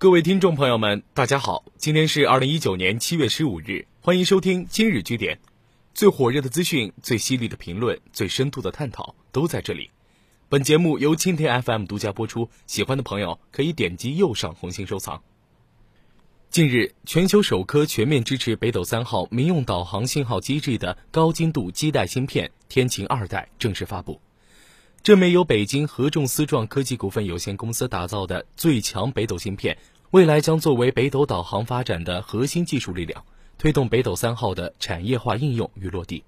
各位听众朋友们，大家好，今天是二零一九年七月十五日，欢迎收听今日据点，最火热的资讯、最犀利的评论、最深度的探讨都在这里。本节目由蜻蜓 FM 独家播出，喜欢的朋友可以点击右上红心收藏。近日，全球首颗全面支持北斗三号民用导航信号机制的高精度基带芯片“天晴二代”正式发布。这枚由北京合众思创科技股份有限公司打造的最强北斗芯片，未来将作为北斗导航发展的核心技术力量，推动北斗三号的产业化应用与落地。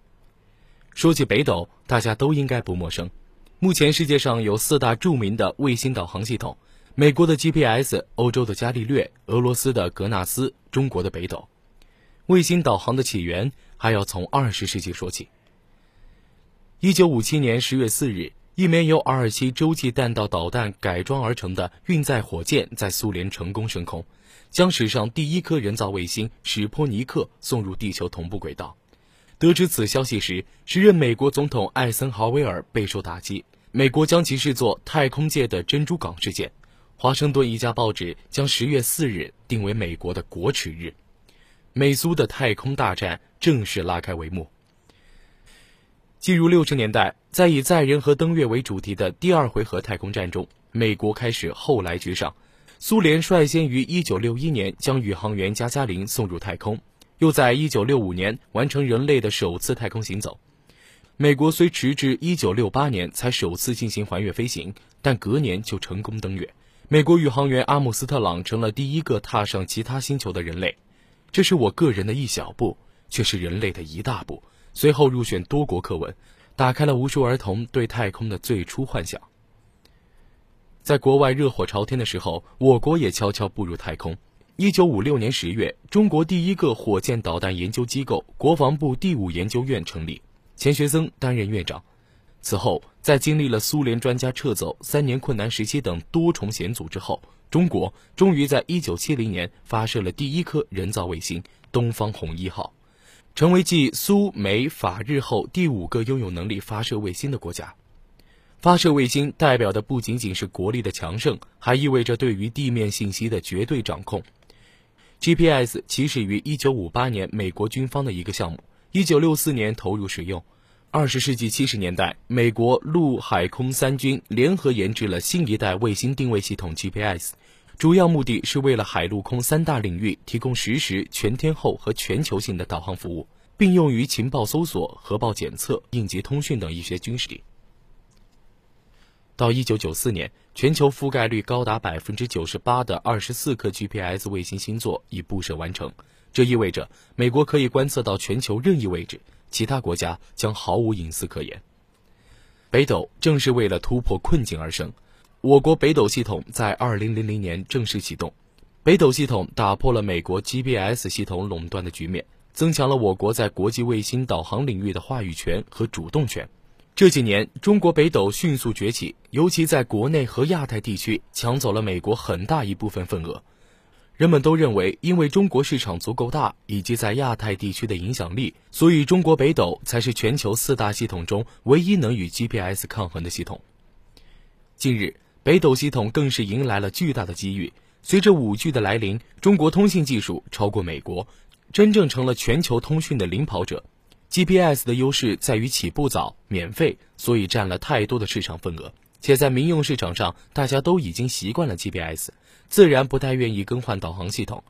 说起北斗，大家都应该不陌生。目前世界上有四大著名的卫星导航系统。美国的 GPS，欧洲的伽利略，俄罗斯的格纳斯，中国的北斗。卫星导航的起源还要从二十世纪说起。一九五七年十月四日，一枚由阿尔西洲际弹道导弹改装而成的运载火箭在苏联成功升空，将史上第一颗人造卫星史波尼克送入地球同步轨道。得知此消息时，时任美国总统艾森豪威尔备受打击，美国将其视作太空界的珍珠港事件。华盛顿一家报纸将十月四日定为美国的国耻日，美苏的太空大战正式拉开帷幕。进入六十年代，在以载人和登月为主题的第二回合太空战中，美国开始后来居上。苏联率先于一九六一年将宇航员加加林送入太空，又在一九六五年完成人类的首次太空行走。美国虽迟至一九六八年才首次进行环月飞行，但隔年就成功登月。美国宇航员阿姆斯特朗成了第一个踏上其他星球的人类，这是我个人的一小步，却是人类的一大步。随后入选多国课文，打开了无数儿童对太空的最初幻想。在国外热火朝天的时候，我国也悄悄步入太空。一九五六年十月，中国第一个火箭导弹研究机构——国防部第五研究院成立，钱学森担任院长。此后，在经历了苏联专家撤走、三年困难时期等多重险阻之后，中国终于在一九七零年发射了第一颗人造卫星“东方红一号”，成为继苏、美、法、日后第五个拥有能力发射卫星的国家。发射卫星代表的不仅仅是国力的强盛，还意味着对于地面信息的绝对掌控。GPS 起始于一九五八年美国军方的一个项目，一九六四年投入使用。二十世纪七十年代，美国陆海空三军联合研制了新一代卫星定位系统 GPS，主要目的是为了海陆空三大领域提供实时、全天候和全球性的导航服务，并用于情报搜索、核爆检测、应急通讯等一些军事。到一九九四年，全球覆盖率高达百分之九十八的二十四颗 GPS 卫星星座已布设完成，这意味着美国可以观测到全球任意位置。其他国家将毫无隐私可言。北斗正是为了突破困境而生。我国北斗系统在二零零零年正式启动。北斗系统打破了美国 GPS 系统垄断的局面，增强了我国在国际卫星导航领域的话语权和主动权。这几年，中国北斗迅速崛起，尤其在国内和亚太地区抢走了美国很大一部分份额。人们都认为，因为中国市场足够大，以及在亚太地区的影响力，所以中国北斗才是全球四大系统中唯一能与 GPS 抗衡的系统。近日，北斗系统更是迎来了巨大的机遇。随着 5G 的来临，中国通信技术超过美国，真正成了全球通讯的领跑者。GPS 的优势在于起步早、免费，所以占了太多的市场份额。且在民用市场上，大家都已经习惯了 GPS，自然不太愿意更换导航系统。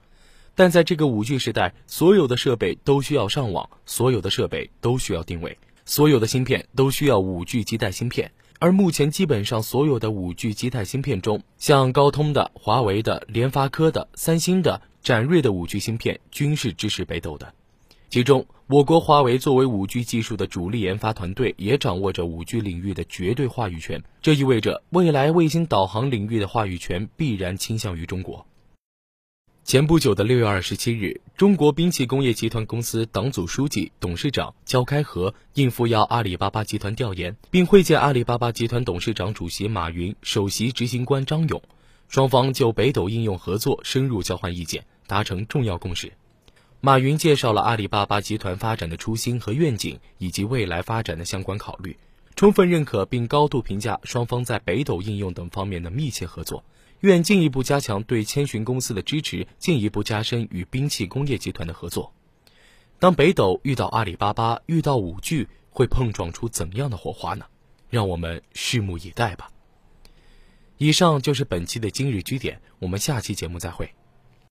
但在这个五 G 时代，所有的设备都需要上网，所有的设备都需要定位，所有的芯片都需要五 G 基带芯片。而目前基本上所有的五 G 基带芯片中，像高通的、华为的、联发科的、三星的、展锐的五 G 芯片均是支持北斗的。其中，我国华为作为五 G 技术的主力研发团队，也掌握着五 G 领域的绝对话语权。这意味着，未来卫星导航领域的话语权必然倾向于中国。前不久的六月二十七日，中国兵器工业集团公司党组书记、董事长焦开和应赴邀阿里巴巴集团调研，并会见阿里巴巴集团董事长主席马云、首席执行官张勇，双方就北斗应用合作深入交换意见，达成重要共识。马云介绍了阿里巴巴集团发展的初心和愿景，以及未来发展的相关考虑，充分认可并高度评价双方在北斗应用等方面的密切合作，愿进一步加强对千寻公司的支持，进一步加深与兵器工业集团的合作。当北斗遇到阿里巴巴，遇到五 G，会碰撞出怎样的火花呢？让我们拭目以待吧。以上就是本期的今日居点，我们下期节目再会。